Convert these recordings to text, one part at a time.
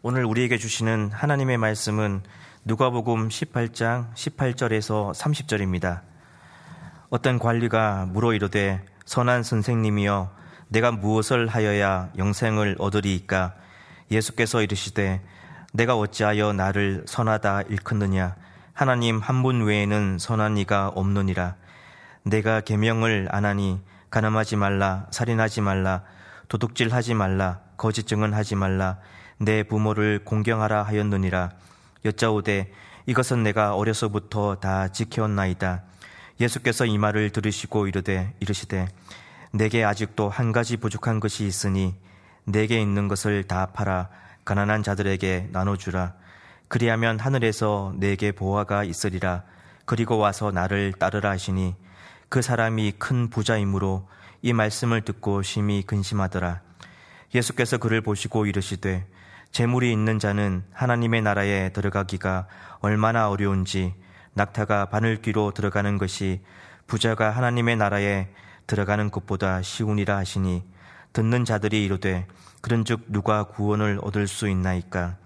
오늘 우리에게 주시는 하나님의 말씀은 누가복음 18장 18절에서 30절입니다. 어떤 관리가 물어 이르되 선한 선생님이여 내가 무엇을 하여야 영생을 얻으리이까? 예수께서 이르시되 내가 어찌하여 나를 선하다 일컫느냐? 하나님 한 분 외에는 선한 이가 없느니라. 내가 계명을 안 하니 가늠하지 말라 살인하지 말라 도둑질하지 말라 거짓 증언하지 말라 내 부모를 공경하라 하였느니라 여짜오되 이것은 내가 어려서부터 다 지켜왔나이다. 예수께서 이 말을 들으시고 이르되 이르시되 내게 아직도 한 가지 부족한 것이 있으니 내게 있는 것을 다 팔아 가난한 자들에게 나눠주라. 그리하면 하늘에서 내게 보화가 있으리라. 그리고 와서 나를 따르라 하시니 그 사람이 큰 부자이므로 이 말씀을 듣고 심히 근심하더라. 예수께서 그를 보시고 이르시되 재물이 있는 자는 하나님의 나라에 들어가기가 얼마나 어려운지 낙타가 바늘귀로 들어가는 것이 부자가 하나님의 나라에 들어가는 것보다 쉬우니라 하시니 듣는 자들이 이르되 그런즉 누가 구원을 얻을 수 있나이까?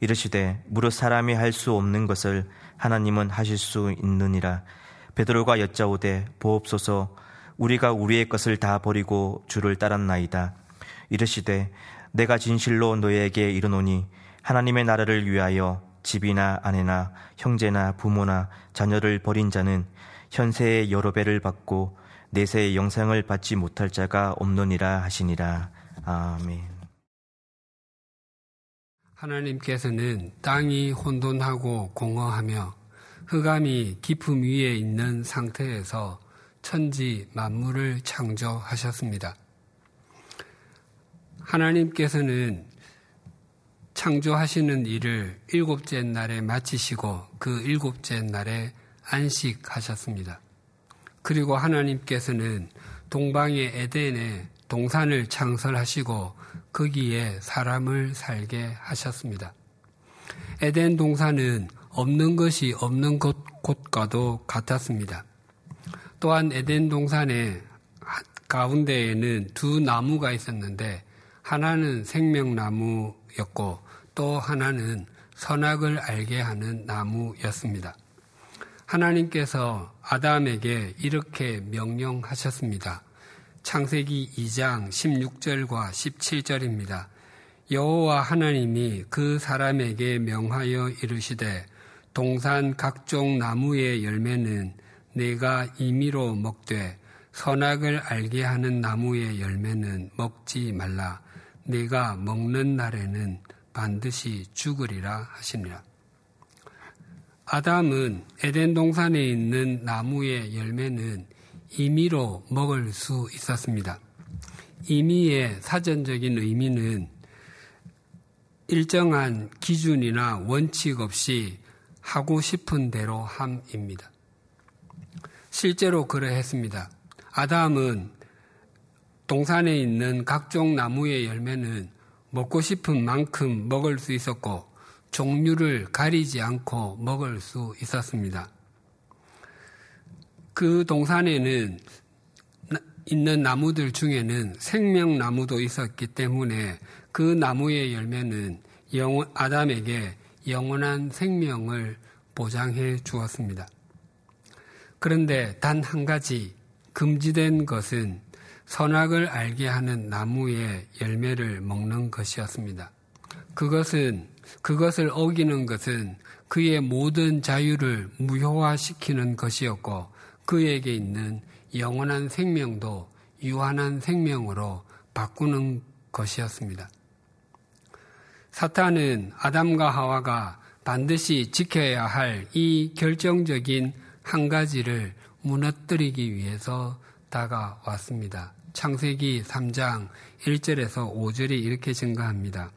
이르시되 무릇 사람이 할 수 없는 것을 하나님은 하실 수 있느니라. 베드로가 여짜오되 보옵소서 우리가 우리의 것을 다 버리고 주를 따랐나이다. 이르시되 내가 진실로 너에게 이르노니 하나님의 나라를 위하여 집이나 아내나 형제나 부모나 자녀를 버린 자는 현세의 여러 배를 받고 내세의 영생을 받지 못할 자가 없느니라 하시니라. 아멘. 하나님께서는 땅이 혼돈하고 공허하며 흑암이 깊음 위에 있는 상태에서 천지 만물을 창조하셨습니다. 하나님께서는 창조하시는 일을 일곱째 날에 마치시고 그 일곱째 날에 안식하셨습니다. 그리고 하나님께서는 동방의 에덴에 동산을 창설하시고 거기에 사람을 살게 하셨습니다. 에덴 동산은 없는 것이 없는 곳, 곳과도 같았습니다. 또한 에덴 동산의 가운데에는 두 나무가 있었는데 하나는 생명나무였고 또 하나는 선악을 알게 하는 나무였습니다. 하나님께서 아담에게 이렇게 명령하셨습니다. 창세기 2장 16절과 17절입니다. 여호와 하나님이 그 사람에게 명하여 이르시되 동산 각종 나무의 열매는 내가 임의로 먹되 선악을 알게 하는 나무의 열매는 먹지 말라. 네가 먹는 날에는 반드시 죽으리라 하시니라. 아담은 에덴 동산에 있는 나무의 열매는 임의로 먹을 수 있었습니다. 임의의 사전적인 의미는 일정한 기준이나 원칙 없이 하고 싶은 대로 함입니다. 실제로 그러했습니다. 아담은 동산에 있는 각종 나무의 열매는 먹고 싶은 만큼 먹을 수 있었고 종류를 가리지 않고 먹을 수 있었습니다. 그 동산에는 있는 나무들 중에는 생명나무도 있었기 때문에 그 나무의 열매는 영원, 아담에게 영원한 생명을 보장해 주었습니다. 그런데 단 한 가지 금지된 것은 선악을 알게 하는 나무의 열매를 먹는 것이었습니다. 그것은 그것을 어기는 것은 그의 모든 자유를 무효화시키는 것이었고 그에게 있는 영원한 생명도 유한한 생명으로 바꾸는 것이었습니다. 사탄은 아담과 하와가 반드시 지켜야 할 이 결정적인 한 가지를 무너뜨리기 위해서 다가왔습니다. 창세기 3장 1절에서 5절이 이렇게 증가합니다.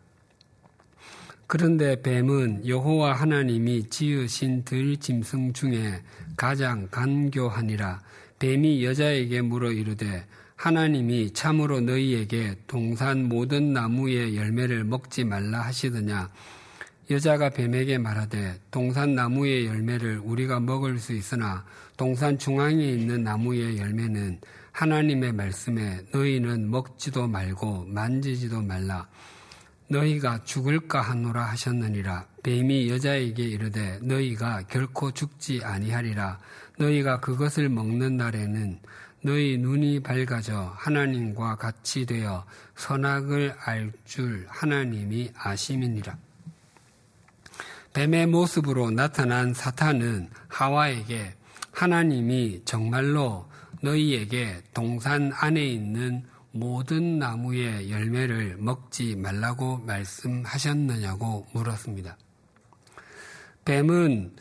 그런데 뱀은 여호와 하나님이 지으신 들짐승 중에 가장 간교하니라 뱀이 여자에게 물어 이르되 하나님이 참으로 너희에게 동산 모든 나무의 열매를 먹지 말라 하시더냐 여자가 뱀에게 말하되 동산 나무의 열매를 우리가 먹을 수 있으나 동산 중앙에 있는 나무의 열매는 하나님의 말씀에 너희는 먹지도 말고 만지지도 말라. 너희가 죽을까 하노라 하셨느니라. 뱀이 여자에게 이르되 너희가 결코 죽지 아니하리라. 너희가 그것을 먹는 날에는 너희 눈이 밝아져 하나님과 같이 되어 선악을 알 줄 하나님이 아심이니라. 뱀의 모습으로 나타난 사탄은 하와에게 하나님이 정말로 너희에게 동산 안에 있는 모든 나무의 열매를 먹지 말라고 말씀하셨느냐고 물었습니다. 뱀은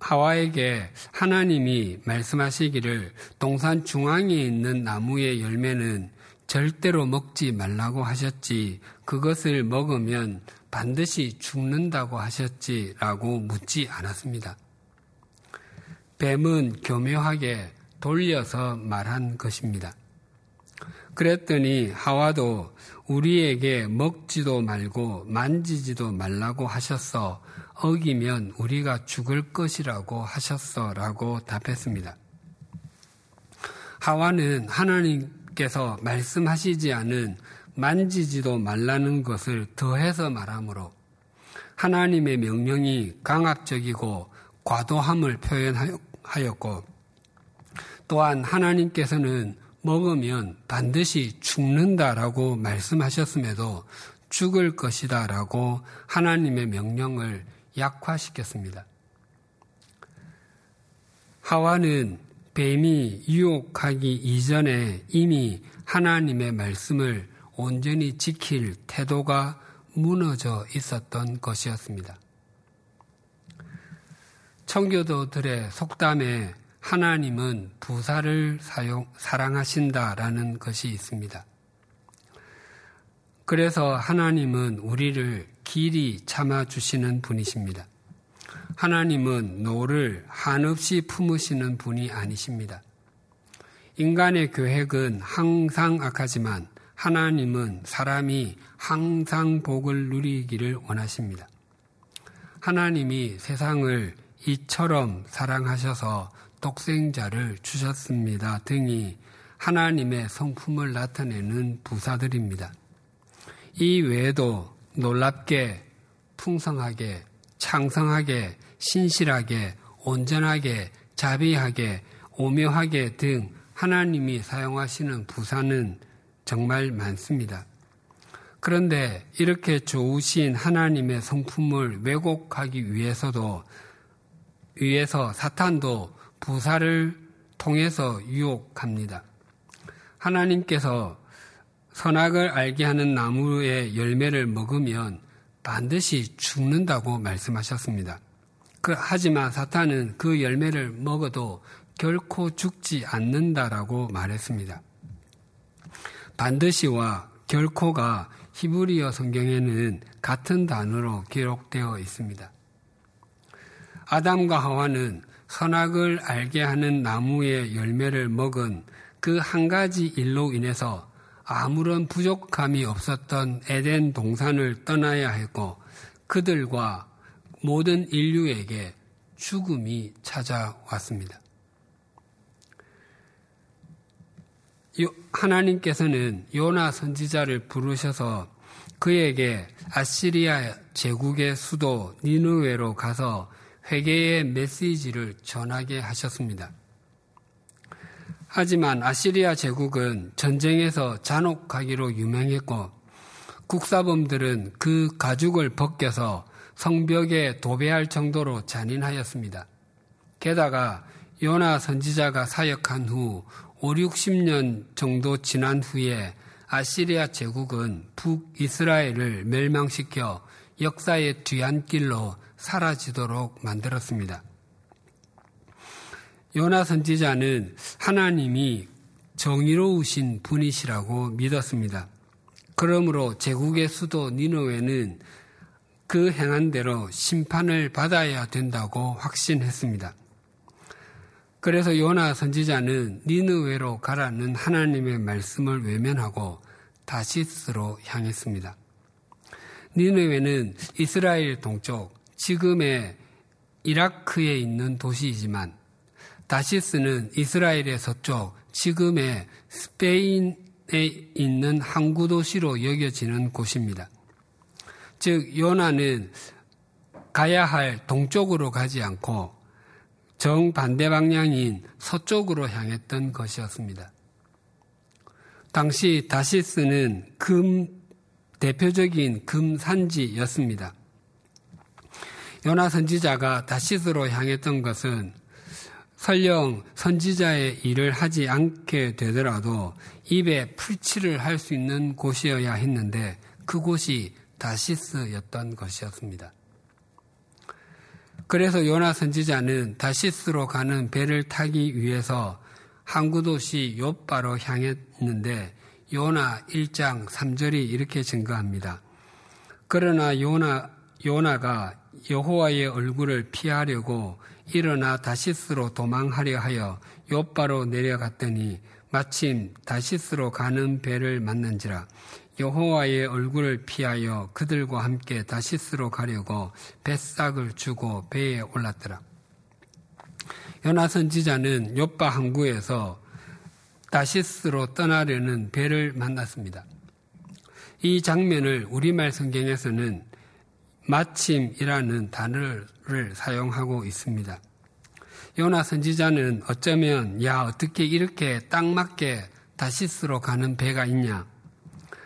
하와에게 하나님이 말씀하시기를 동산 중앙에 있는 나무의 열매는 절대로 먹지 말라고 하셨지 그것을 먹으면 반드시 죽는다고 하셨지라고 묻지 않았습니다. 뱀은 교묘하게 돌려서 말한 것입니다. 그랬더니 하와도 우리에게 먹지도 말고 만지지도 말라고 하셨어. 어기면 우리가 죽을 것이라고 하셨어. 라고 답했습니다. 하와는 하나님께서 말씀하시지 않은 만지지도 말라는 것을 더해서 말하므로 하나님의 명령이 강압적이고 과도함을 표현하였고 또한 하나님께서는 먹으면 반드시 죽는다라고 말씀하셨음에도 죽을 것이다라고 하나님의 명령을 약화시켰습니다. 하와는 뱀이 유혹하기 이전에 이미 하나님의 말씀을 온전히 지킬 태도가 무너져 있었던 것이었습니다. 청교도들의 속담에 하나님은 부사를 사용, 사랑하신다라는 것이 있습니다. 그래서 하나님은 우리를 길이 참아주시는 분이십니다. 하나님은 노를 한없이 품으시는 분이 아니십니다. 인간의 계획은 항상 악하지만 하나님은 사람이 항상 복을 누리기를 원하십니다. 하나님이 세상을 이처럼 사랑하셔서 독생자를 주셨습니다 등이 하나님의 성품을 나타내는 부사들입니다. 이 외에도 놀랍게, 풍성하게, 창성하게, 신실하게, 온전하게, 자비하게, 오묘하게 등 하나님이 사용하시는 부사는 정말 많습니다. 그런데 이렇게 좋으신 하나님의 성품을 왜곡하기 위해서도 위해서 사탄도 부사를 통해서 유혹합니다. 하나님께서 선악을 알게 하는 나무의 열매를 먹으면 반드시 죽는다고 말씀하셨습니다. 그, 하지만 사탄은 그 열매를 먹어도 결코 죽지 않는다라고 말했습니다. 반드시와 결코가 히브리어 성경에는 같은 단어로 기록되어 있습니다. 아담과 하와는 선악을 알게 하는 나무의 열매를 먹은 그 한 가지 일로 인해서 아무런 부족함이 없었던 에덴 동산을 떠나야 했고 그들과 모든 인류에게 죽음이 찾아왔습니다. 하나님께서는 요나 선지자를 부르셔서 그에게 아시리아 제국의 수도 니누웨로 가서 회개의 메시지를 전하게 하셨습니다. 하지만 아시리아 제국은 전쟁에서 잔혹하기로 유명했고 국사범들은 그 가죽을 벗겨서 성벽에 도배할 정도로 잔인하였습니다. 게다가 요나 선지자가 사역한 후 5, 60년 정도 지난 후에 아시리아 제국은 북이스라엘을 멸망시켜 역사의 뒤안길로 사라지도록 만들었습니다. 요나 선지자는 하나님이 정의로우신 분이시라고 믿었습니다. 그러므로 제국의 수도 니노웨는 그 행한 대로 심판을 받아야 된다고 확신했습니다. 그래서 요나 선지자는 니느웨로 가라는 하나님의 말씀을 외면하고 다시스로 향했습니다. 니느웨는 이스라엘 동쪽 지금의 이라크에 있는 도시이지만 다시스는 이스라엘의 서쪽 지금의 스페인에 있는 항구 도시로 여겨지는 곳입니다. 즉 요나는 가야 할 동쪽으로 가지 않고 정반대 방향인 서쪽으로 향했던 것이었습니다. 당시 다시스는 금 대표적인 금 산지였습니다. 요나 선지자가 다시스로 향했던 것은 설령 선지자의 일을 하지 않게 되더라도 입에 풀칠을 할 수 있는 곳이어야 했는데 그곳이 다시스였던 것이었습니다. 그래서 요나 선지자는 다시스로 가는 배를 타기 위해서 항구도시 요바로 향했는데 요나 1장 3절이 이렇게 증거합니다. 그러나 요나 요나가 여호와의 얼굴을 피하려고 일어나 다시스로 도망하려 하여 요바로 내려갔더니 마침 다시스로 가는 배를 만난지라 여호와의 얼굴을 피하여 그들과 함께 다시스로 가려고 뱃삭을 주고 배에 올랐더라. 요나 선지자는 요바 항구에서 다시스로 떠나려는 배를 만났습니다. 이 장면을 우리말 성경에서는 마침이라는 단어를 사용하고 있습니다. 요나 선지자는 어쩌면 야 어떻게 이렇게 딱 맞게 다시스로 가는 배가 있냐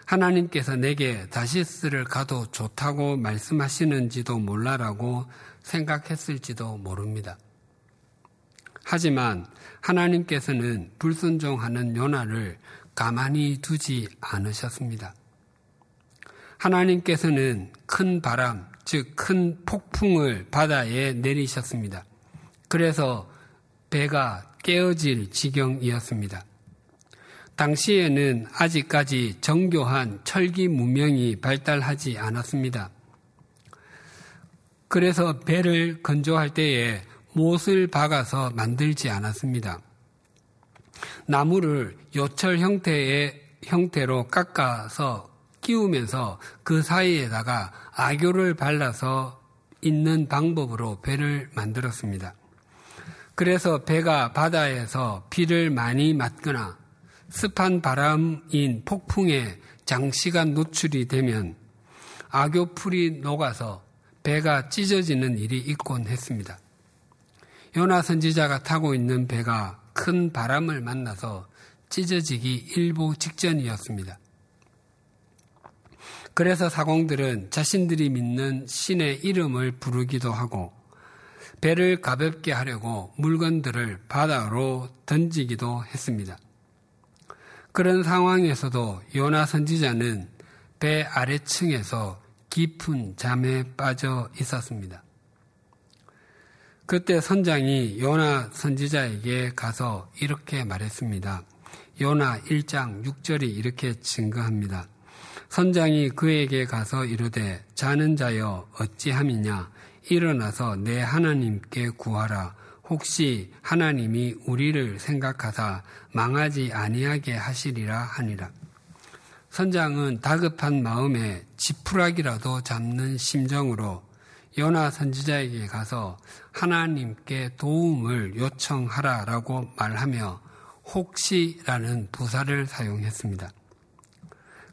하나님께서 내게 다시스를 가도 좋다고 말씀하시는지도 몰라라고 생각했을지도 모릅니다. 하지만 하나님께서는 불순종하는 요나를 가만히 두지 않으셨습니다. 하나님께서는 큰 바람, 즉 큰 폭풍을 바다에 내리셨습니다. 그래서 배가 깨어질 지경이었습니다. 당시에는 아직까지 정교한 철기 문명이 발달하지 않았습니다. 그래서 배를 건조할 때에 못을 박아서 만들지 않았습니다. 나무를 요철 형태의 형태로 깎아서 끼우면서 그 사이에다가 악교를 발라서 있는 방법으로 배를 만들었습니다. 그래서 배가 바다에서 비를 많이 맞거나 습한 바람인 폭풍에 장시간 노출이 되면 악교풀이 녹아서 배가 찢어지는 일이 있곤 했습니다. 요나 선지자가 타고 있는 배가 큰 바람을 만나서 찢어지기 일보 직전이었습니다. 그래서 사공들은 자신들이 믿는 신의 이름을 부르기도 하고 배를 가볍게 하려고 물건들을 바다로 던지기도 했습니다. 그런 상황에서도 요나 선지자는 배 아래층에서 깊은 잠에 빠져 있었습니다. 그때 선장이 요나 선지자에게 가서 이렇게 말했습니다. 요나 1장 6절이 이렇게 증거합니다. 선장이 그에게 가서 이르되 자는 자여 어찌함이냐 일어나서 내 하나님께 구하라 혹시 하나님이 우리를 생각하사 망하지 아니하게 하시리라 하니라. 선장은 다급한 마음에 지푸라기라도 잡는 심정으로 요나 선지자에게 가서 하나님께 도움을 요청하라라고 말하며 혹시라는 부사를 사용했습니다.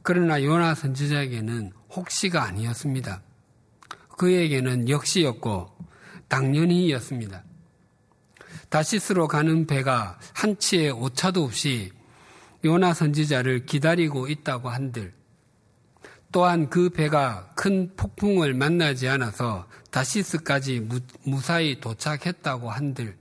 그러나 요나 선지자에게는 혹시가 아니었습니다. 그에게는 역시였고 당연히였습니다. 다시스로 가는 배가 한 치의 오차도 없이 요나 선지자를 기다리고 있다고 한들 또한 그 배가 큰 폭풍을 만나지 않아서 다시스까지 무 사히 도착했다고 한들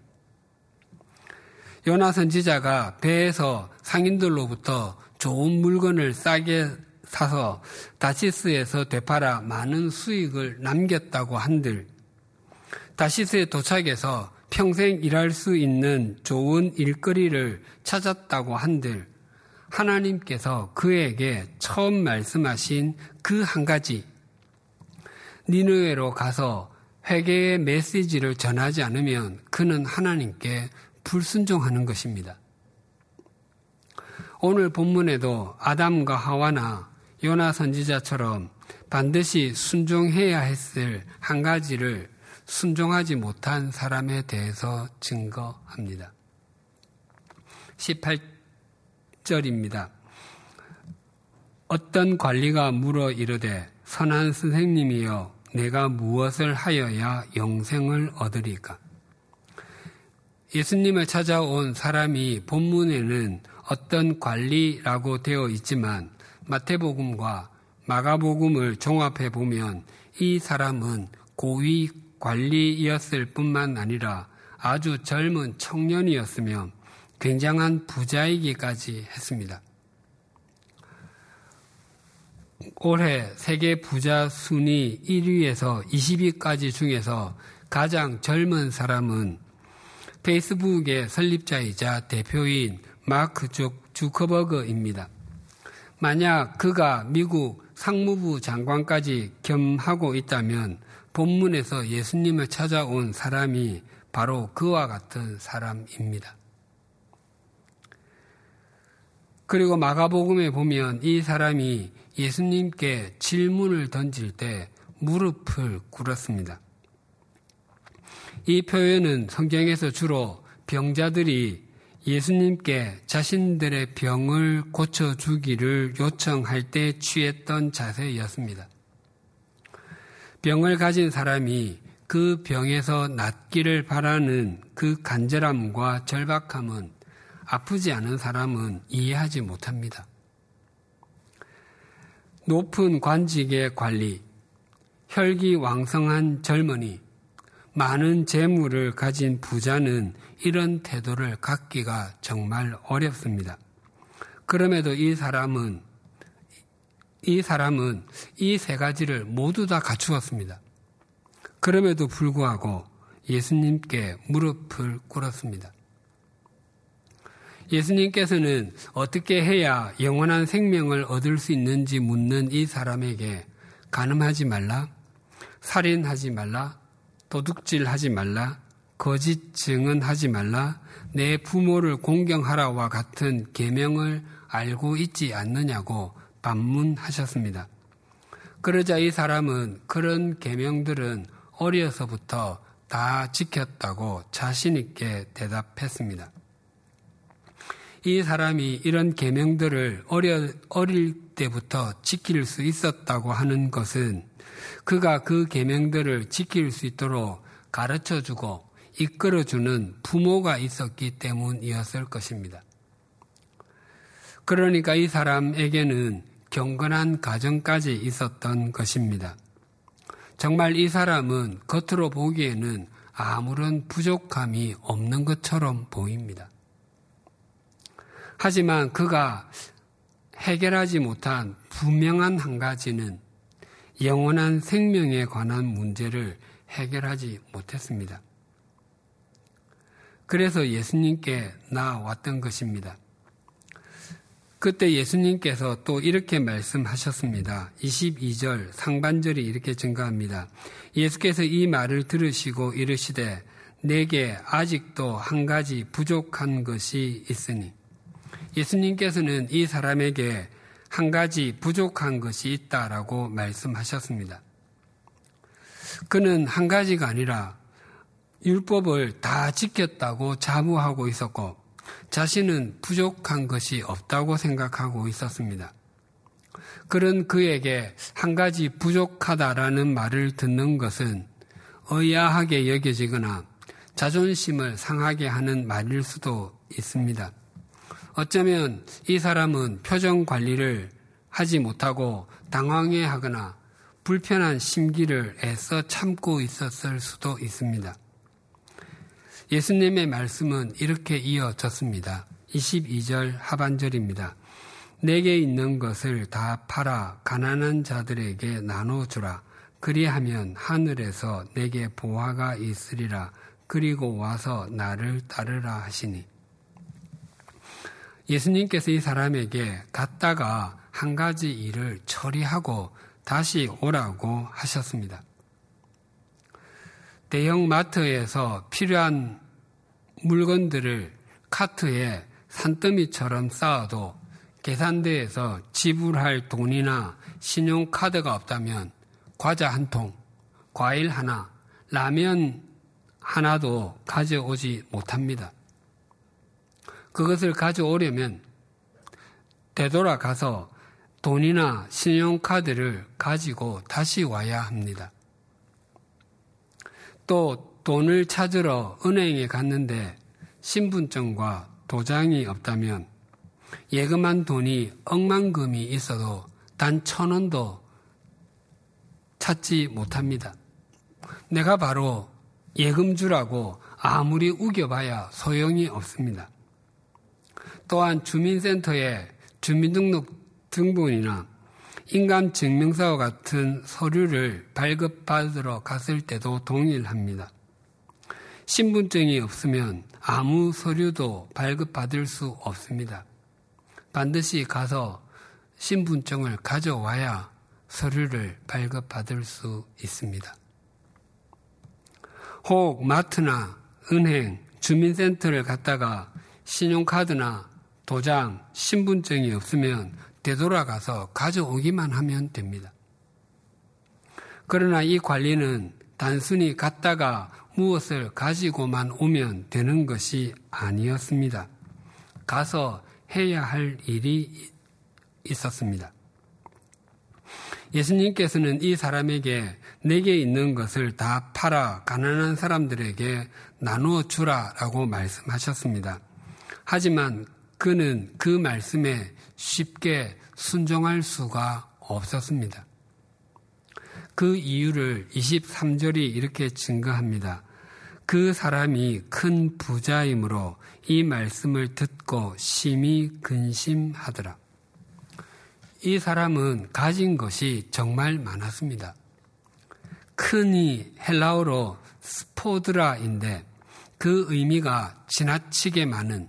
요나 선지자가 배에서 상인들로부터 좋은 물건을 싸게 사서 다시스에서 되팔아 많은 수익을 남겼다고 한들. 다시스에 도착해서 평생 일할 수 있는 좋은 일거리를 찾았다고 한들. 하나님께서 그에게 처음 말씀하신 그 한 가지. 니느웨로 가서 회개의 메시지를 전하지 않으면 그는 하나님께 불순종하는 것입니다. 오늘 본문에도 아담과 하와나 요나 선지자처럼 반드시 순종해야 했을 한 가지를 순종하지 못한 사람에 대해서 증거합니다. 18절입니다. 어떤 관리가 물어 이르되 선한 선생님이여 내가 무엇을 하여야 영생을 얻으리까? 예수님을 찾아온 사람이 본문에는 어떤 관리라고 되어 있지만 마태복음과 마가복음을 종합해 보면 이 사람은 고위 관리였을 뿐만 아니라 아주 젊은 청년이었으며 굉장한 부자이기까지 했습니다. 올해 세계 부자 순위 1위에서 20위까지 중에서 가장 젊은 사람은 페이스북의 설립자이자 대표인 마크 주커버그입니다. 만약 그가 미국 상무부 장관까지 겸하고 있다면 본문에서 예수님을 찾아온 사람이 바로 그와 같은 사람입니다. 그리고 마가복음에 보면 이 사람이 예수님께 질문을 던질 때 무릎을 꿇었습니다. 이 표현은 성경에서 주로 병자들이 예수님께 자신들의 병을 고쳐주기를 요청할 때 취했던 자세였습니다. 병을 가진 사람이 그 병에서 낫기를 바라는 그 간절함과 절박함은 아프지 않은 사람은 이해하지 못합니다. 높은 관직의 관리, 혈기 왕성한 젊은이, 많은 재물을 가진 부자는 이런 태도를 갖기가 정말 어렵습니다. 그럼에도 이 사람은 이 사람은 이 세 가지를 모두 다 갖추었습니다. 그럼에도 불구하고 예수님께 무릎을 꿇었습니다. 예수님께서는 어떻게 해야 영원한 생명을 얻을 수 있는지 묻는 이 사람에게 가늠하지 말라, 살인하지 말라, 도둑질하지 말라, 거짓 증언하지 말라, 내 부모를 공경하라와 같은 계명을 알고 있지 않느냐고 반문하셨습니다. 그러자 이 사람은 그런 계명들은 어려서부터 다 지켰다고 자신 있게 대답했습니다. 이 사람이 이런 계명들을 어려, 어릴 때부터 지킬 수 있었다고 하는 것은 그가 그 계명들을 지킬 수 있도록 가르쳐 주고 이끌어 주는 부모가 있었기 때문이었을 것입니다. 그러니까 이 사람에게는 경건한 가정까지 있었던 것입니다. 정말 이 사람은 겉으로 보기에는 아무런 부족함이 없는 것처럼 보입니다. 하지만 그가 해결하지 못한 분명한 한 가지는 영원한 생명에 관한 문제를 해결하지 못했습니다. 그래서 예수님께 나왔던 것입니다. 그때 예수님께서 또 이렇게 말씀하셨습니다. 22절 상반절이 이렇게 증가합니다. 예수께서 이 말을 들으시고 이르시되 내게 아직도 한 가지 부족한 것이 있으니 예수님께서는 이 사람에게 한 가지 부족한 것이 있다라고 말씀하셨습니다. 그는 한 가지가 아니라 율법을 다 지켰다고 자부하고 있었고 자신은 부족한 것이 없다고 생각하고 있었습니다. 그런 그에게 한 가지 부족하다라는 말을 듣는 것은 의아하게 여겨지거나 자존심을 상하게 하는 말일 수도 있습니다. 어쩌면 이 사람은 표정 관리를 하지 못하고 당황해 하거나 불편한 심기를 애써 참고 있었을 수도 있습니다. 예수님의 말씀은 이렇게 이어졌습니다. 22절 하반절입니다. 내게 있는 것을 다 팔아 가난한 자들에게 나눠주라. 그리하면 하늘에서 내게 보화가 있으리라. 그리고 와서 나를 따르라 하시니. 예수님께서 이 사람에게 갔다가 한 가지 일을 처리하고 다시 오라고 하셨습니다. 대형 마트에서 필요한 물건들을 카트에 산더미처럼 쌓아도 계산대에서 지불할 돈이나 신용카드가 없다면 과자 한 통, 과일 하나, 라면 하나도 가져오지 못합니다. 그것을 가져오려면 되돌아가서 돈이나 신용카드를 가지고 다시 와야 합니다. 또 돈을 찾으러 은행에 갔는데 신분증과 도장이 없다면 예금한 돈이 억만금이 있어도 단 천 원도 찾지 못합니다. 내가 바로 예금주라고 아무리 우겨봐야 소용이 없습니다. 또한 주민센터에 주민등록 등본이나 인감 증명서와 같은 서류를 발급받으러 갔을 때도 동일합니다. 신분증이 없으면 아무 서류도 발급받을 수 없습니다. 반드시 가서 신분증을 가져와야 서류를 발급받을 수 있습니다. 혹 마트나 은행, 주민센터를 갔다가 신용카드나 도장, 신분증이 없으면 되돌아가서 가져오기만 하면 됩니다. 그러나 이 관리는 단순히 갔다가 무엇을 가지고만 오면 되는 것이 아니었습니다. 가서 해야 할 일이 있었습니다. 예수님께서는 이 사람에게 내게 있는 것을 다 팔아 가난한 사람들에게 나누어 주라 라고 말씀하셨습니다. 하지만 그는 그 말씀에 쉽게 순종할 수가 없었습니다. 그 이유를 23절이 이렇게 증거합니다. 그 사람이 큰 부자이므로 이 말씀을 듣고 심히 근심하더라. 이 사람은 가진 것이 정말 많았습니다. 큰이 헬라어로 스포드라인데 그 의미가 지나치게 많은,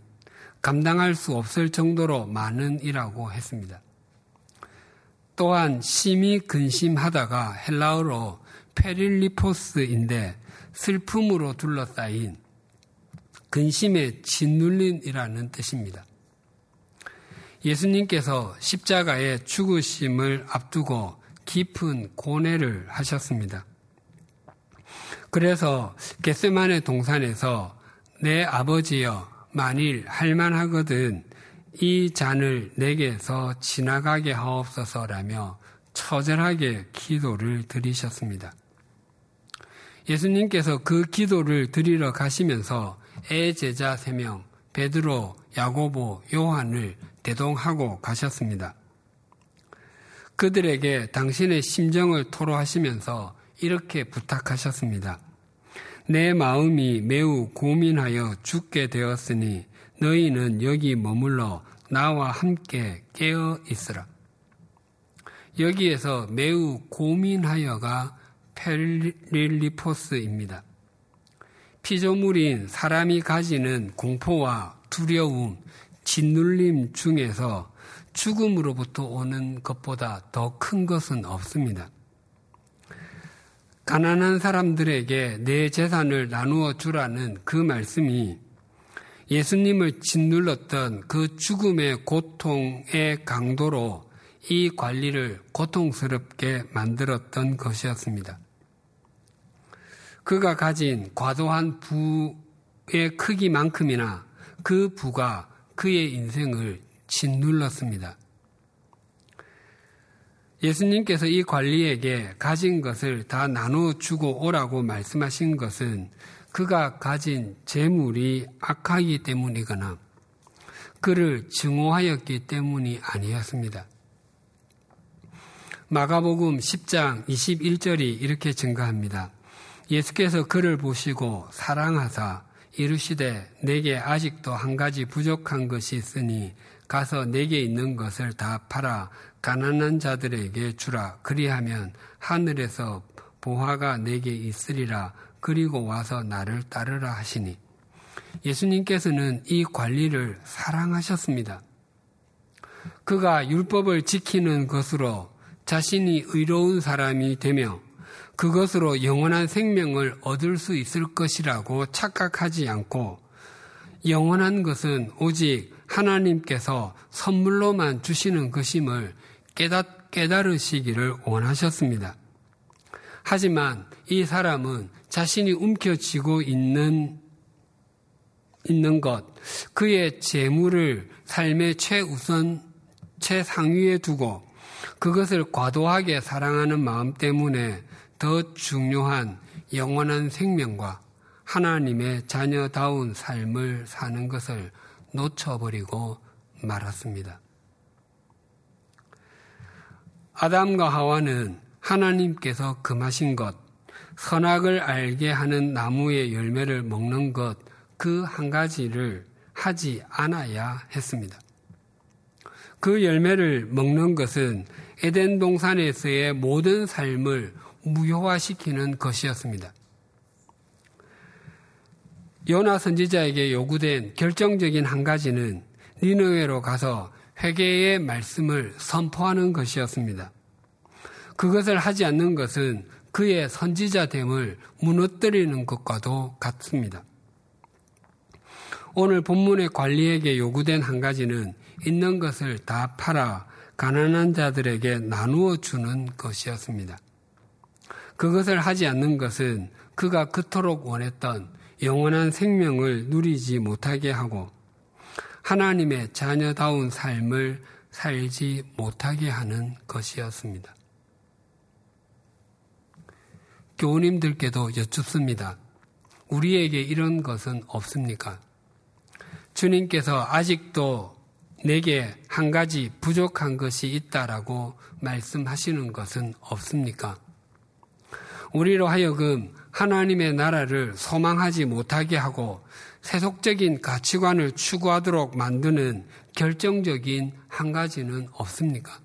감당할 수 없을 정도로 많은 이라고 했습니다. 또한 심히 근심하다가 헬라어로 페릴리포스인데 슬픔으로 둘러싸인 근심에 짓눌린이라는 뜻입니다. 예수님께서 십자가의 죽으심을 앞두고 깊은 고뇌를 하셨습니다. 그래서 겟세만의 동산에서 내 아버지여 만일 할만하거든 이 잔을 내게서 지나가게 하옵소서라며 처절하게 기도를 드리셨습니다. 예수님께서 그 기도를 드리러 가시면서 애 제자 3명, 베드로, 야고보, 요한을 대동하고 가셨습니다. 그들에게 당신의 심정을 토로하시면서 이렇게 부탁하셨습니다. 내 마음이 매우 고민하여 죽게 되었으니 너희는 여기 머물러 나와 함께 깨어 있으라. 여기에서 매우 고민하여가 페릴리포스입니다. 피조물인 사람이 가지는 공포와 두려움, 짓눌림 중에서 죽음으로부터 오는 것보다 더 큰 것은 없습니다. 가난한 사람들에게 내 재산을 나누어 주라는 그 말씀이 예수님을 짓눌렀던 그 죽음의 고통의 강도로 이 관리를 고통스럽게 만들었던 것이었습니다. 그가 가진 과도한 부의 크기만큼이나 그 부가 그의 인생을 짓눌렀습니다. 예수님께서 이 관리에게 가진 것을 다 나눠 주고 오라고 말씀하신 것은 그가 가진 재물이 악하기 때문이거나 그를 증오하였기 때문이 아니었습니다. 마가복음 10장 21절이 이렇게 증가합니다. 예수께서 그를 보시고 사랑하사 이르시되 내게 아직도 한 가지 부족한 것이 있으니 가서 내게 있는 것을 다 팔아 가난한 자들에게 주라. 그리하면 하늘에서 보화가 내게 있으리라. 그리고 와서 나를 따르라 하시니. 예수님께서는 이 관리를 사랑하셨습니다. 그가 율법을 지키는 것으로 자신이 의로운 사람이 되며 그것으로 영원한 생명을 얻을 수 있을 것이라고 착각하지 않고 영원한 것은 오직 하나님께서 선물로만 주시는 것임을 깨닫, 깨달으시기를 원하셨습니다. 하지만 이 사람은 자신이 움켜쥐고 있는, 있는 것, 그의 재물을 삶의 최우선, 최상위에 두고 그것을 과도하게 사랑하는 마음 때문에 더 중요한 영원한 생명과 하나님의 자녀다운 삶을 사는 것을 놓쳐버리고 말았습니다. 아담과 하와는 하나님께서 금하신 것, 선악을 알게 하는 나무의 열매를 먹는 것, 그 한 가지를 하지 않아야 했습니다. 그 열매를 먹는 것은 에덴 동산에서의 모든 삶을 무효화시키는 것이었습니다. 요나 선지자에게 요구된 결정적인 한 가지는 니느웨로 가서 회개의 말씀을 선포하는 것이었습니다. 그것을 하지 않는 것은 그의 선지자됨을 무너뜨리는 것과도 같습니다. 오늘 본문의 관리에게 요구된 한 가지는 있는 것을 다 팔아 가난한 자들에게 나누어 주는 것이었습니다. 그것을 하지 않는 것은 그가 그토록 원했던 영원한 생명을 누리지 못하게 하고 하나님의 자녀다운 삶을 살지 못하게 하는 것이었습니다. 교우님들께도 여쭙습니다. 우리에게 이런 것은 없습니까? 주님께서 아직도 내게 한 가지 부족한 것이 있다라고 말씀하시는 것은 없습니까? 우리로 하여금 하나님의 나라를 소망하지 못하게 하고 세속적인 가치관을 추구하도록 만드는 결정적인 한 가지는 없습니까?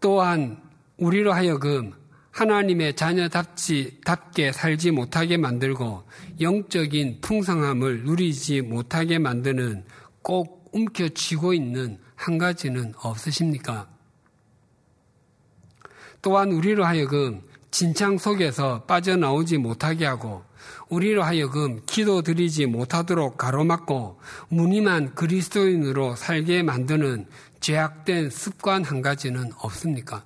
또한 우리로 하여금 하나님의 자녀답지, 답게 살지 못하게 만들고 영적인 풍성함을 누리지 못하게 만드는 꼭 움켜쥐고 있는 한 가지는 없으십니까? 또한 우리로 하여금 진창 속에서 빠져나오지 못하게 하고 우리로 하여금 기도 드리지 못하도록 가로막고 무늬만 그리스도인으로 살게 만드는 죄악된 습관 한 가지는 없습니까?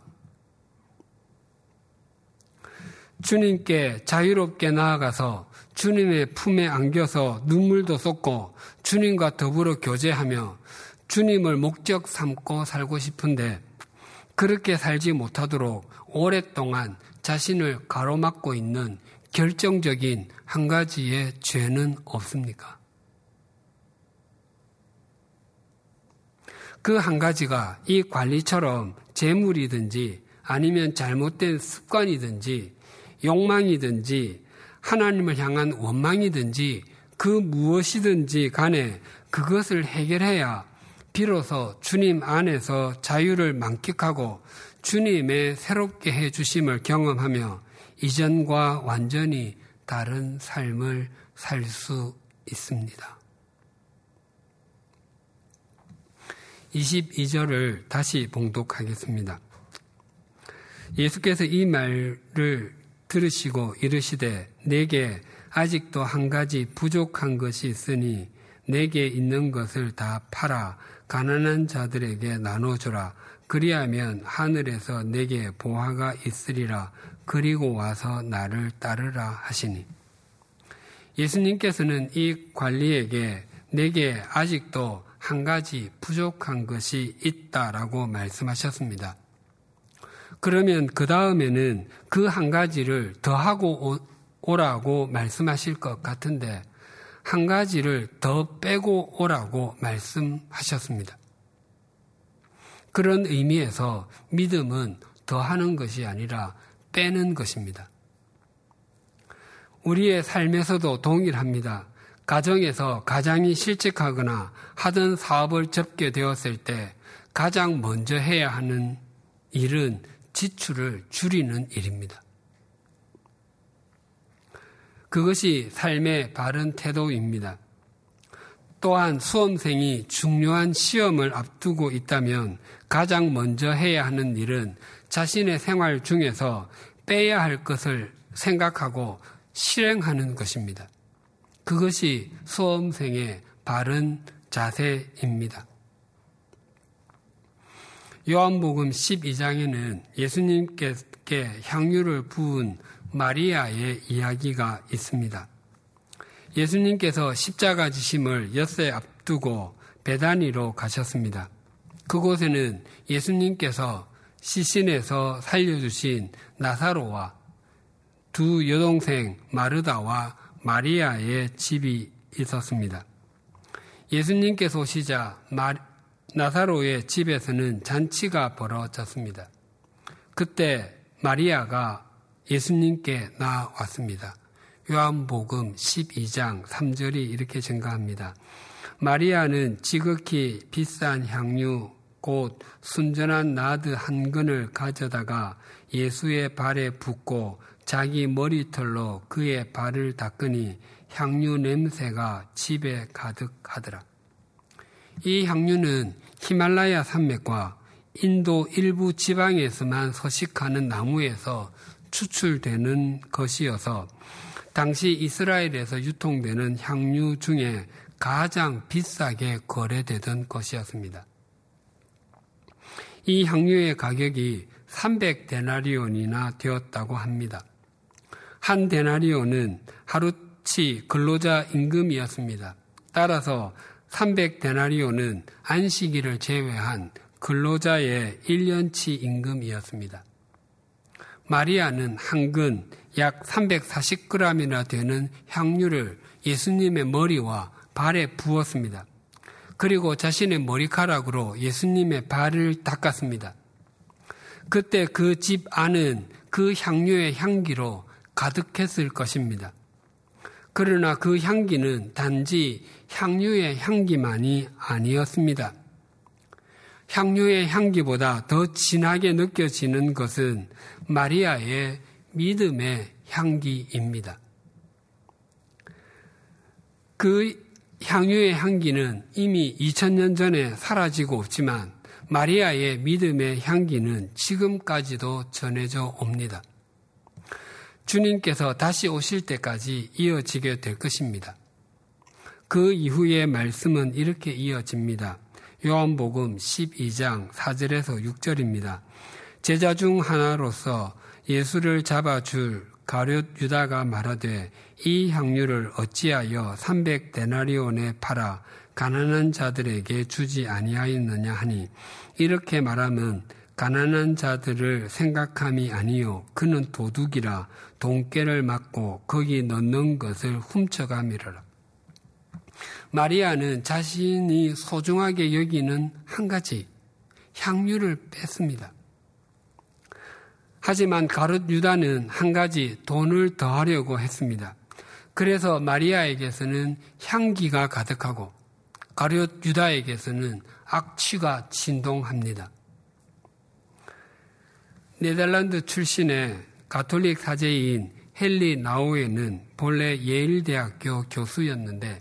주님께 자유롭게 나아가서 주님의 품에 안겨서 눈물도 쏟고 주님과 더불어 교제하며 주님을 목적 삼고 살고 싶은데 그렇게 살지 못하도록 오랫동안 자신을 가로막고 있는 결정적인 한 가지의 죄는 없습니까? 그 한 가지가 이 관리처럼 재물이든지 아니면 잘못된 습관이든지 욕망이든지 하나님을 향한 원망이든지 그 무엇이든지 간에 그것을 해결해야 비로소 주님 안에서 자유를 만끽하고 주님의 새롭게 해 주심을 경험하며 이전과 완전히 다른 삶을 살 수 있습니다. 22절을 다시 봉독하겠습니다. 예수께서 이 말을 들으시고 이르시되 내게 아직도 한 가지 부족한 것이 있으니 내게 있는 것을 다 팔아 가난한 자들에게 나눠주라. 그리하면 하늘에서 내게 보화가 있으리라. 그리고 와서 나를 따르라 하시니. 예수님께서는 이 관리에게 내게 아직도 한 가지 부족한 것이 있다라고 말씀하셨습니다. 그러면 그 다음에는 그 한 가지를 더하고 오라고 말씀하실 것 같은데 한 가지를 더 빼고 오라고 말씀하셨습니다. 그런 의미에서 믿음은 더하는 것이 아니라 빼는 것입니다. 우리의 삶에서도 동일합니다. 가정에서 가장이 실직하거나 하던 사업을 접게 되었을 때 가장 먼저 해야 하는 일은 지출을 줄이는 일입니다. 그것이 삶의 바른 태도입니다. 또한 수험생이 중요한 시험을 앞두고 있다면 가장 먼저 해야 하는 일은 자신의 생활 중에서 빼야 할 것을 생각하고 실행하는 것입니다. 그것이 수험생의 바른 자세입니다. 요한복음 12장에는 예수님께 향유를 부은 마리아의 이야기가 있습니다. 예수님께서 십자가 지심을 엿새 앞두고 베다니로 가셨습니다. 그곳에는 예수님께서 시신에서 살려주신 나사로와 두 여동생 마르다와 마리아의 집이 있었습니다. 예수님께서 오시자 나사로의 집에서는 잔치가 벌어졌습니다. 그때 마리아가 예수님께 나왔습니다. 요한복음 12장 3절이 이렇게 증가합니다. 마리아는 지극히 비싼 향유 곧 순전한 나드 한 근을 가져다가 예수의 발에 붓고 자기 머리털로 그의 발을 닦으니 향유 냄새가 집에 가득하더라. 이 향유는 히말라야 산맥과 인도 일부 지방에서만 서식하는 나무에서 추출되는 것이어서 당시 이스라엘에서 유통되는 향유 중에 가장 비싸게 거래되던 것이었습니다. 이 향유의 가격이 300데나리온이나 되었다고 합니다. 한 데나리온은 하루치 근로자 임금이었습니다. 따라서 300데나리온은 안식일을 제외한 근로자의 1년치 임금이었습니다. 마리아는 한근 약 340g이나 되는 향유를 예수님의 머리와 발에 부었습니다. 그리고 자신의 머리카락으로 예수님의 발을 닦았습니다. 그때 그 집 안은 그 향유의 향기로 가득했을 것입니다. 그러나 그 향기는 단지 향유의 향기만이 아니었습니다. 향유의 향기보다 더 진하게 느껴지는 것은 마리아의 믿음의 향기입니다. 그 향유의 향기는 이미 2000년 전에 사라지고 없지만 마리아의 믿음의 향기는 지금까지도 전해져 옵니다. 주님께서 다시 오실 때까지 이어지게 될 것입니다. 그 이후의 말씀은 이렇게 이어집니다. 요한복음 12장 4절에서 6절입니다. 제자 중 하나로서 예수를 잡아줄 가룟 유다가 말하되 이 향유를 어찌하여 300데나리온에 팔아 가난한 자들에게 주지 아니하였느냐 하니 이렇게 말하면 가난한 자들을 생각함이 아니요 그는 도둑이라 돈깨를 맞고 거기 넣는 것을 훔쳐가미라. 마리아는 자신이 소중하게 여기는 한 가지 향유를 뺐습니다. 하지만 가롯 유다는 한 가지 돈을 더하려고 했습니다. 그래서 마리아에게서는 향기가 가득하고 가롯 유다에게서는 악취가 진동합니다. 네덜란드 출신의 가톨릭 사제인 헨리 나우에는 본래 예일대학교 교수였는데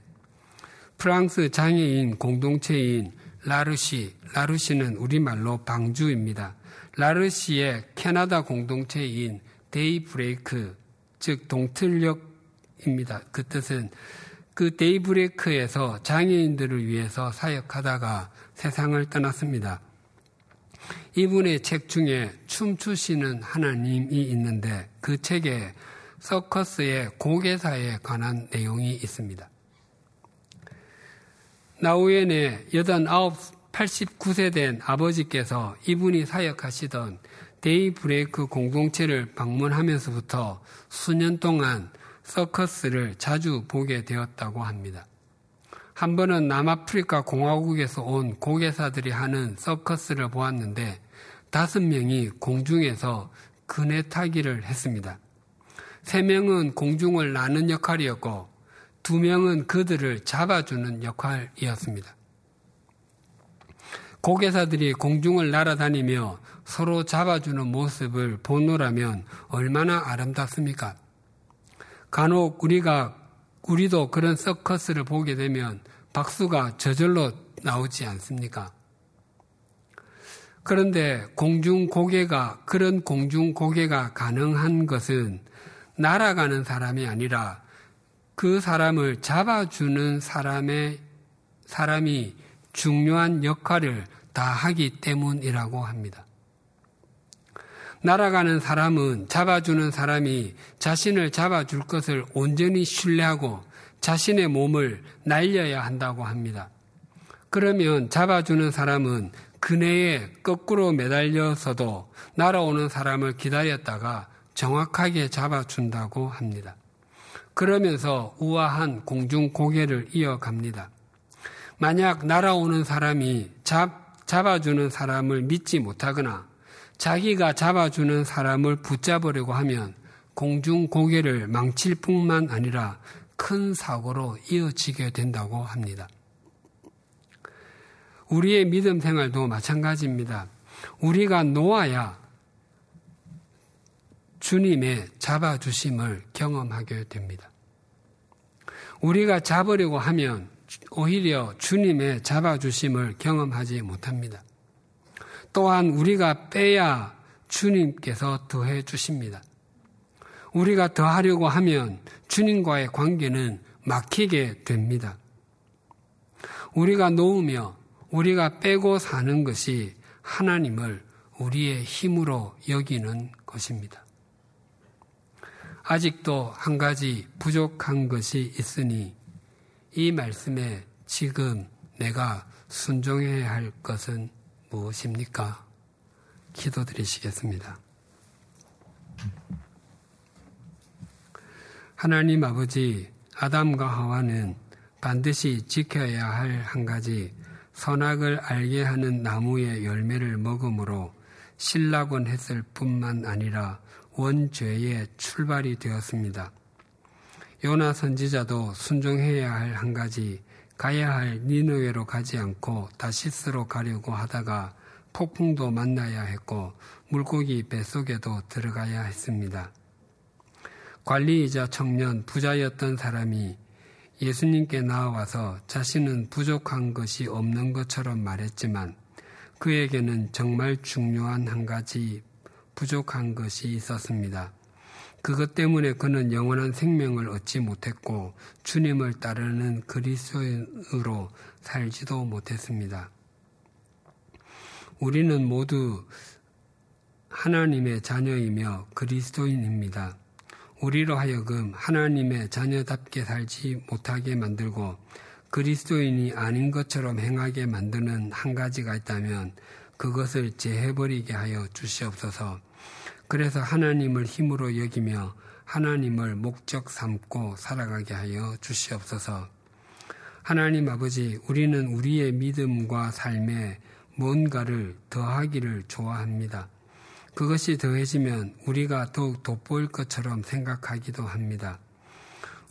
프랑스 장애인 공동체인 라르시, 라르시는 우리말로 방주입니다. 라르시의 캐나다 공동체인 데이브레이크, 즉 동틀력 입니다. 그 뜻은 그 데이브레이크에서 장애인들을 위해서 사역하다가 세상을 떠났습니다. 이분의 책 중에 춤추시는 하나님이 있는데 그 책에 서커스의 고개사에 관한 내용이 있습니다. 나우엔의 89, 89세 된 아버지께서 이분이 사역하시던 데이브레이크 공동체를 방문하면서부터 수년 동안 서커스를 자주 보게 되었다고 합니다. 한 번은 남아프리카 공화국에서 온 고개사들이 하는 서커스를 보았는데 다섯 명이 공중에서 그네 타기를 했습니다. 세 명은 공중을 나는 역할이었고 두 명은 그들을 잡아주는 역할이었습니다. 고개사들이 공중을 날아다니며 서로 잡아주는 모습을 보노라면 얼마나 아름답습니까? 간혹 우리가 우리도 그런 서커스를 보게 되면 박수가 저절로 나오지 않습니까? 그런데 공중 고개가 그런 공중 고개가 가능한 것은 날아가는 사람이 아니라 그 사람을 잡아주는 사람의 사람이 중요한 역할을 다 하기 때문이라고 합니다. 날아가는 사람은 잡아주는 사람이 자신을 잡아줄 것을 온전히 신뢰하고 자신의 몸을 날려야 한다고 합니다. 그러면 잡아주는 사람은 그네에 거꾸로 매달려서도 날아오는 사람을 기다렸다가 정확하게 잡아준다고 합니다. 그러면서 우아한 공중 고개를 이어갑니다. 만약 날아오는 사람이 잡, 잡아주는 사람을 믿지 못하거나 자기가 잡아주는 사람을 붙잡으려고 하면 공중 고개를 망칠 뿐만 아니라 큰 사고로 이어지게 된다고 합니다. 우리의 믿음 생활도 마찬가지입니다. 우리가 놓아야 주님의 잡아주심을 경험하게 됩니다. 우리가 잡으려고 하면 오히려 주님의 잡아주심을 경험하지 못합니다. 또한 우리가 빼야 주님께서 더해 주십니다. 우리가 더하려고 하면 주님과의 관계는 막히게 됩니다. 우리가 놓으며 우리가 빼고 사는 것이 하나님을 우리의 힘으로 여기는 것입니다. 아직도 한 가지 부족한 것이 있으니 이 말씀에 지금 내가 순종해야 할 것은 무엇입니까? 기도드리시겠습니다. 하나님 아버지, 아담과 하와는 반드시 지켜야 할 한 가지 선악을 알게 하는 나무의 열매를 먹음으로 신라곤 했을 뿐만 아니라 원죄의 출발이 되었습니다. 요나 선지자도 순종해야 할 한 가지 가야 할 니느웨로 가지 않고 다시스로 가려고 하다가 폭풍도 만나야 했고 물고기 뱃속에도 들어가야 했습니다. 관리이자 청년 부자였던 사람이 예수님께 나와서 자신은 부족한 것이 없는 것처럼 말했지만 그에게는 정말 중요한 한 가지 부족한 것이 있었습니다. 그것 때문에 그는 영원한 생명을 얻지 못했고 주님을 따르는 그리스도인으로 살지도 못했습니다. 우리는 모두 하나님의 자녀이며 그리스도인입니다. 우리로 하여금 하나님의 자녀답게 살지 못하게 만들고 그리스도인이 아닌 것처럼 행하게 만드는 한 가지가 있다면 그것을 제해버리게 하여 주시옵소서. 그래서 하나님을 힘으로 여기며 하나님을 목적 삼고 살아가게 하여 주시옵소서. 하나님 아버지, 우리는 우리의 믿음과 삶에 뭔가를 더하기를 좋아합니다. 그것이 더해지면 우리가 더욱 돋보일 것처럼 생각하기도 합니다.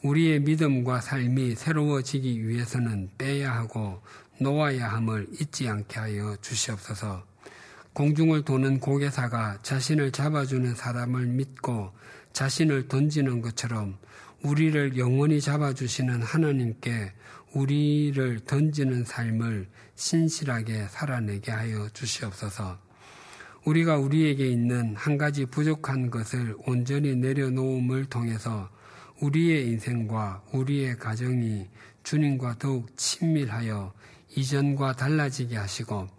우리의 믿음과 삶이 새로워지기 위해서는 빼야 하고 놓아야 함을 잊지 않게 하여 주시옵소서. 공중을 도는 고개사가 자신을 잡아주는 사람을 믿고 자신을 던지는 것처럼 우리를 영원히 잡아주시는 하나님께 우리를 던지는 삶을 신실하게 살아내게 하여 주시옵소서. 우리가 우리에게 있는 한 가지 부족한 것을 온전히 내려놓음을 통해서 우리의 인생과 우리의 가정이 주님과 더욱 친밀하여 이전과 달라지게 하시고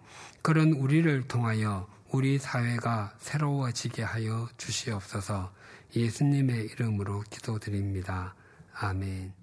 그런 우리를 통하여 우리 사회가 새로워지게 하여 주시옵소서 예수님의 이름으로 기도드립니다. 아멘.